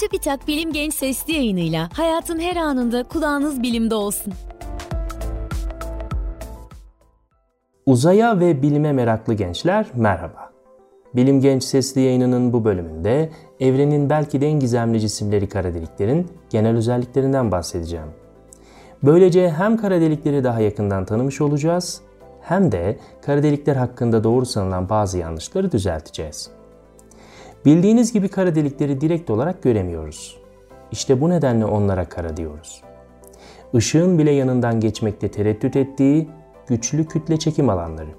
Çubitak Bilim Genç Sesli yayınıyla hayatın her anında kulağınız bilimde olsun. Uzaya ve bilime meraklı gençler merhaba. Bilim Genç Sesli yayınının bu bölümünde evrenin belki de en gizemli cisimleri kara deliklerin genel özelliklerinden bahsedeceğim. Böylece hem kara delikleri daha yakından tanımış olacağız hem de kara delikler hakkında doğru sanılan bazı yanlışları düzelteceğiz. Bildiğiniz gibi kara delikleri direkt olarak göremiyoruz. İşte bu nedenle onlara kara diyoruz. Işığın bile yanından geçmekte tereddüt ettiği güçlü kütle çekim alanları.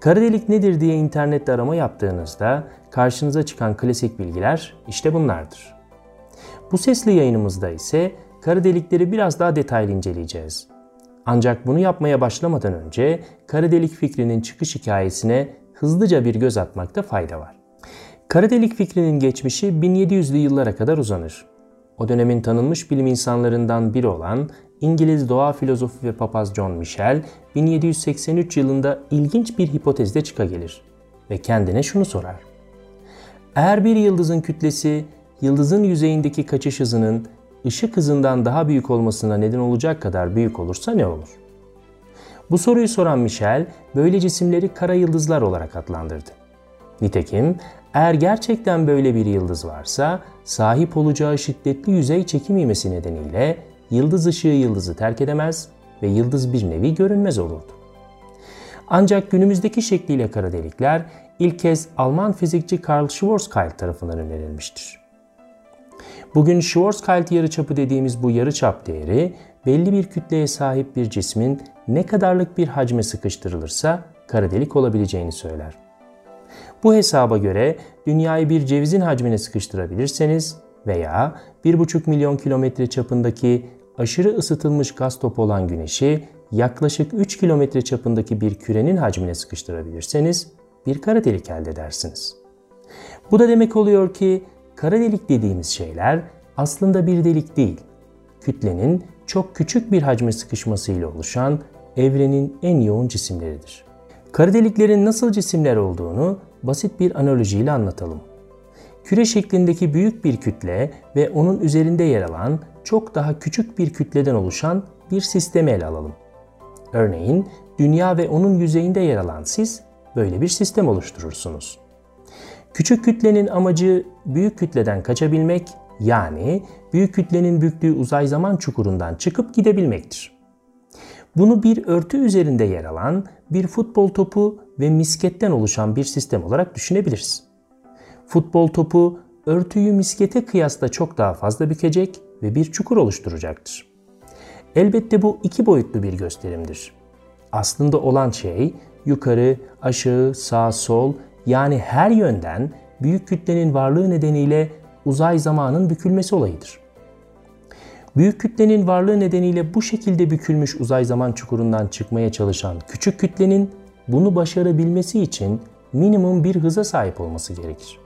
Kara delik nedir diye internette arama yaptığınızda karşınıza çıkan klasik bilgiler işte bunlardır. Bu sesli yayınımızda ise kara delikleri biraz daha detaylı inceleyeceğiz. Ancak bunu yapmaya başlamadan önce kara delik fikrinin çıkış hikayesine hızlıca bir göz atmakta fayda var. Kara delik fikrinin geçmişi 1700'lü yıllara kadar uzanır. O dönemin tanınmış bilim insanlarından biri olan İngiliz doğa filozofu ve papaz John Michel 1783 yılında ilginç bir hipotezle çıka gelir ve kendine şunu sorar. Eğer bir yıldızın kütlesi yıldızın yüzeyindeki kaçış hızının ışık hızından daha büyük olmasına neden olacak kadar büyük olursa ne olur? Bu soruyu soran Michel böyle cisimleri kara yıldızlar olarak adlandırdı. Nitekim eğer gerçekten böyle bir yıldız varsa sahip olacağı şiddetli yüzey çekim ivmesi nedeniyle yıldız ışığı yıldızı terk edemez ve yıldız bir nevi görünmez olurdu. Ancak günümüzdeki şekliyle kara delikler ilk kez Alman fizikçi Karl Schwarzschild tarafından önerilmiştir. Bugün Schwarzschild yarıçapı dediğimiz bu yarıçap değeri belli bir kütleye sahip bir cismin ne kadarlık bir hacme sıkıştırılırsa kara delik olabileceğini söyler. Bu hesaba göre dünyayı bir cevizin hacmine sıkıştırabilirseniz veya 1,5 milyon kilometre çapındaki aşırı ısıtılmış gaz topu olan güneşi yaklaşık 3 kilometre çapındaki bir kürenin hacmine sıkıştırabilirseniz bir kara delik elde edersiniz. Bu da demek oluyor ki kara delik dediğimiz şeyler aslında bir delik değil, kütlenin çok küçük bir hacme sıkışmasıyla oluşan evrenin en yoğun cisimleridir. Kara deliklerin nasıl cisimler olduğunu basit bir analojiyle anlatalım. Küre şeklindeki büyük bir kütle ve onun üzerinde yer alan çok daha küçük bir kütleden oluşan bir sistemi ele alalım. Örneğin dünya ve onun yüzeyinde yer alan siz böyle bir sistem oluşturursunuz. Küçük kütlenin amacı büyük kütleden kaçabilmek yani büyük kütlenin büktüğü uzay zaman çukurundan çıkıp gidebilmektir. Bunu bir örtü üzerinde yer alan bir futbol topu ve misketten oluşan bir sistem olarak düşünebiliriz. Futbol topu örtüyü miskete kıyasla çok daha fazla bükecek ve bir çukur oluşturacaktır. Elbette bu iki boyutlu bir gösterimdir. Aslında olan şey yukarı, aşağı, sağ, sol yani her yönden büyük kütlenin varlığı nedeniyle uzay zamanın bükülmesi olayıdır. Büyük kütlenin varlığı nedeniyle bu şekilde bükülmüş uzay zaman çukurundan çıkmaya çalışan küçük kütlenin bunu başarabilmesi için minimum bir hıza sahip olması gerekir.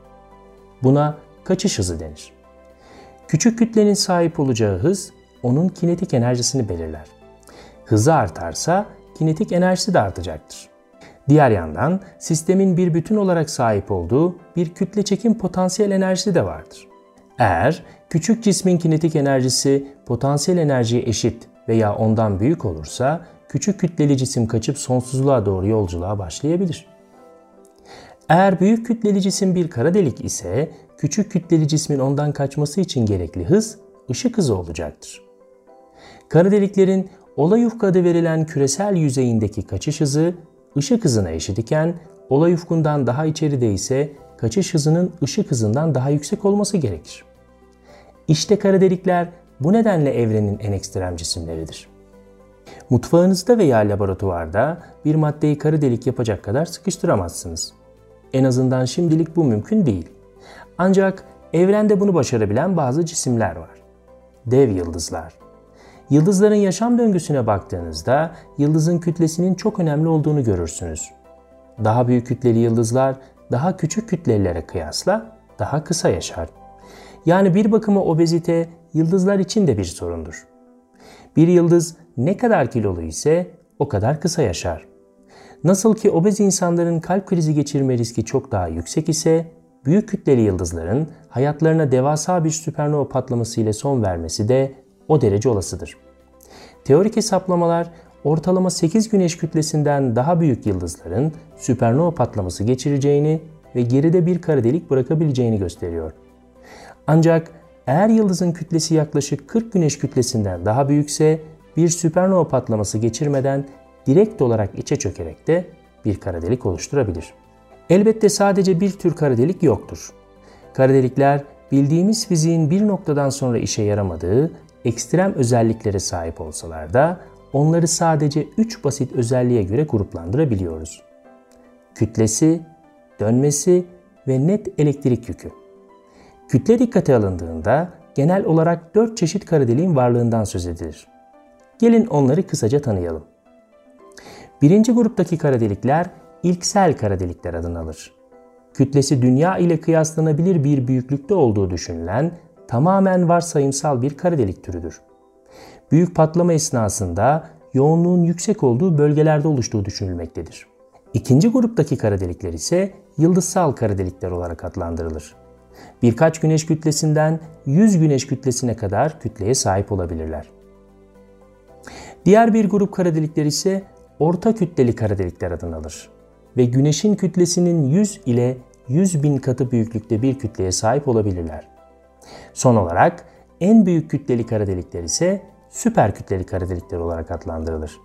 Buna kaçış hızı denir. Küçük kütlenin sahip olacağı hız onun kinetik enerjisini belirler. Hızı artarsa kinetik enerjisi de artacaktır. Diğer yandan sistemin bir bütün olarak sahip olduğu bir kütle çekim potansiyel enerjisi de vardır. Eğer küçük cismin kinetik enerjisi potansiyel enerjiye eşit veya ondan büyük olursa küçük kütleli cisim kaçıp sonsuzluğa doğru yolculuğa başlayabilir. Eğer büyük kütleli cisim bir kara delik ise küçük kütleli cismin ondan kaçması için gerekli hız ışık hızı olacaktır. Kara deliklerin olay ufku adı verilen küresel yüzeyindeki kaçış hızı ışık hızına eşit iken olay ufkundan daha içeride ise kaçış hızının ışık hızından daha yüksek olması gerekir. İşte kara delikler bu nedenle evrenin en ekstrem cisimleridir. Mutfağınızda veya laboratuvarda bir maddeyi kara delik yapacak kadar sıkıştıramazsınız. En azından şimdilik bu mümkün değil. Ancak evrende bunu başarabilen bazı cisimler var. Dev yıldızlar. Yıldızların yaşam döngüsüne baktığınızda yıldızın kütlesinin çok önemli olduğunu görürsünüz. Daha büyük kütleli yıldızlar daha küçük kütlelilere kıyasla daha kısa yaşar. Yani bir bakıma obezite yıldızlar için de bir sorundur. Bir yıldız ne kadar kilolu ise o kadar kısa yaşar. Nasıl ki obez insanların kalp krizi geçirme riski çok daha yüksek ise büyük kütleli yıldızların hayatlarına devasa bir süpernova patlaması ile son vermesi de o derece olasıdır. Teorik hesaplamalar ortalama 8 güneş kütlesinden daha büyük yıldızların süpernova patlaması geçireceğini ve geride bir kara delik bırakabileceğini gösteriyor. Ancak eğer yıldızın kütlesi yaklaşık 40 güneş kütlesinden daha büyükse bir süpernova patlaması geçirmeden direkt olarak içe çökerek de bir kara delik oluşturabilir. Elbette sadece bir tür kara delik yoktur. Kara delikler bildiğimiz fiziğin bir noktadan sonra işe yaramadığı ekstrem özelliklere sahip olsalar da onları sadece 3 basit özelliğe göre gruplandırabiliyoruz. Kütlesi, dönmesi ve net elektrik yükü. Kütle dikkate alındığında genel olarak 4 çeşit kara deliğin varlığından söz edilir. Gelin onları kısaca tanıyalım. Birinci gruptaki kara delikler ilksel kara delikler adını alır. Kütlesi dünya ile kıyaslanabilir bir büyüklükte olduğu düşünülen tamamen varsayımsal bir kara delik türüdür. Büyük patlama esnasında yoğunluğun yüksek olduğu bölgelerde oluştuğu düşünülmektedir. İkinci gruptaki kara delikler ise yıldızsal kara delikler olarak adlandırılır. Birkaç güneş kütlesinden 100 güneş kütlesine kadar kütleye sahip olabilirler. Diğer bir grup kara delikler ise orta kütleli kara delikler adını alır ve güneşin kütlesinin 100 ile 100 bin katı büyüklükte bir kütleye sahip olabilirler. Son olarak en büyük kütleli kara delikler ise süper kütleli kara delikler olarak adlandırılır.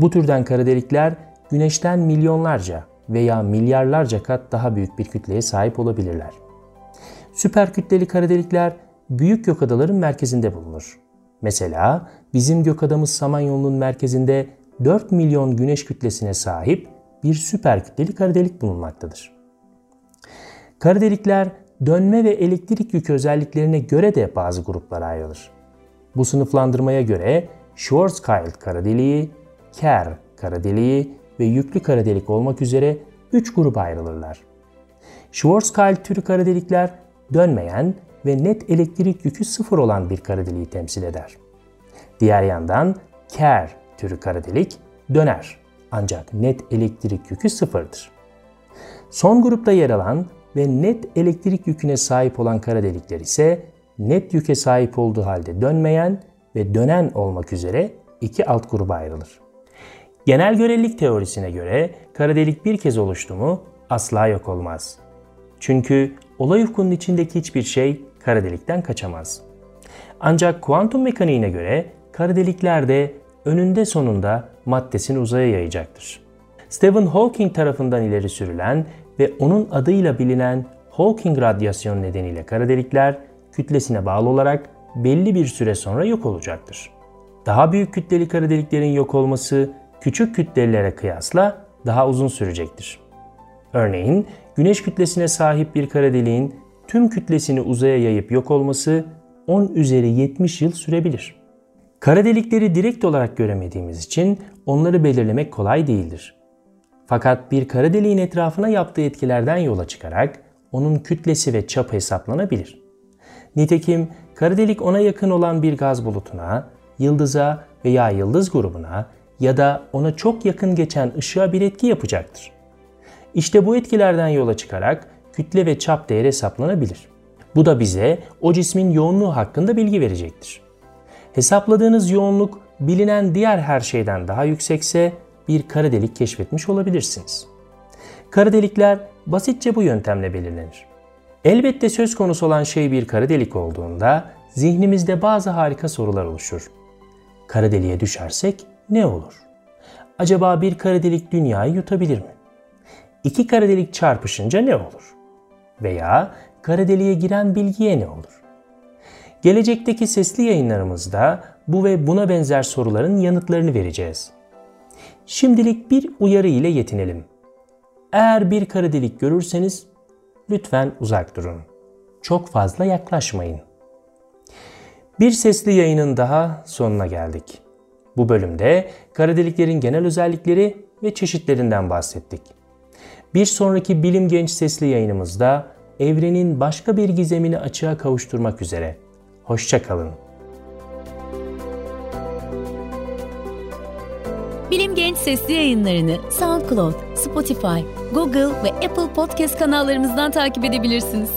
Bu türden kara delikler güneşten milyonlarca veya milyarlarca kat daha büyük bir kütleye sahip olabilirler. Süper kütleli kara delikler büyük gökadaların merkezinde bulunur. Mesela bizim gökadamız Samanyolu'nun merkezinde 4 milyon güneş kütlesine sahip bir süper kütleli kara delik bulunmaktadır. Kara delikler dönme ve elektrik yükü özelliklerine göre de bazı gruplara ayrılır. Bu sınıflandırmaya göre Schwarzschild kara deliği, Kerr kara deliği ve yüklü kara delik olmak üzere 3 gruba ayrılırlar. Schwarzschild türü kara delikler dönmeyen ve net elektrik yükü sıfır olan bir kara deliği temsil eder. Diğer yandan Kerr türü kara delik döner ancak net elektrik yükü sıfırdır. Son grupta yer alan ve net elektrik yüküne sahip olan kara delikler ise net yüke sahip olduğu halde dönmeyen ve dönen olmak üzere iki alt gruba ayrılır. Genel görelilik teorisine göre kara delik bir kez oluştu mu asla yok olmaz. Çünkü olay ufkunun içindeki hiçbir şey kara delikten kaçamaz. Ancak kuantum mekaniğine göre kara delikler de önünde sonunda maddesini uzaya yayacaktır. Stephen Hawking tarafından ileri sürülen ve onun adıyla bilinen Hawking radyasyon nedeniyle kara delikler kütlesine bağlı olarak belli bir süre sonra yok olacaktır. Daha büyük kütleli kara deliklerin yok olması küçük kütlelilere kıyasla daha uzun sürecektir. Örneğin güneş kütlesine sahip bir kara deliğin tüm kütlesini uzaya yayıp yok olması 10 üzeri 70 yıl sürebilir. Kara delikleri direkt olarak göremediğimiz için onları belirlemek kolay değildir. Fakat bir kara deliğin etrafına yaptığı etkilerden yola çıkarak onun kütlesi ve çapı hesaplanabilir. Nitekim kara delik ona yakın olan bir gaz bulutuna, yıldıza veya yıldız grubuna ya da ona çok yakın geçen ışığa bir etki yapacaktır. İşte bu etkilerden yola çıkarak kütle ve çap değeri hesaplanabilir. Bu da bize o cismin yoğunluğu hakkında bilgi verecektir. Hesapladığınız yoğunluk bilinen diğer her şeyden daha yüksekse bir kara delik keşfetmiş olabilirsiniz. Kara delikler basitçe bu yöntemle belirlenir. Elbette söz konusu olan şey bir kara delik olduğunda zihnimizde bazı harika sorular oluşur. Kara deliğe düşersek ne olur? Acaba bir kara delik dünyayı yutabilir mi? İki kara delik çarpışınca ne olur? Veya kara deliğe giren bilgiye ne olur? Gelecekteki sesli yayınlarımızda bu ve buna benzer soruların yanıtlarını vereceğiz. Şimdilik bir uyarı ile yetinelim. Eğer bir kara delik görürseniz lütfen uzak durun. Çok fazla yaklaşmayın. Bir sesli yayının daha sonuna geldik. Bu bölümde kara deliklerin genel özellikleri ve çeşitlerinden bahsettik. Bir sonraki Bilim Genç sesli yayınımızda evrenin başka bir gizemini açığa kavuşturmak üzere. Hoşçakalın. Bilim Genç sesli yayınlarını SoundCloud, Spotify, Google ve Apple Podcast kanallarımızdan takip edebilirsiniz.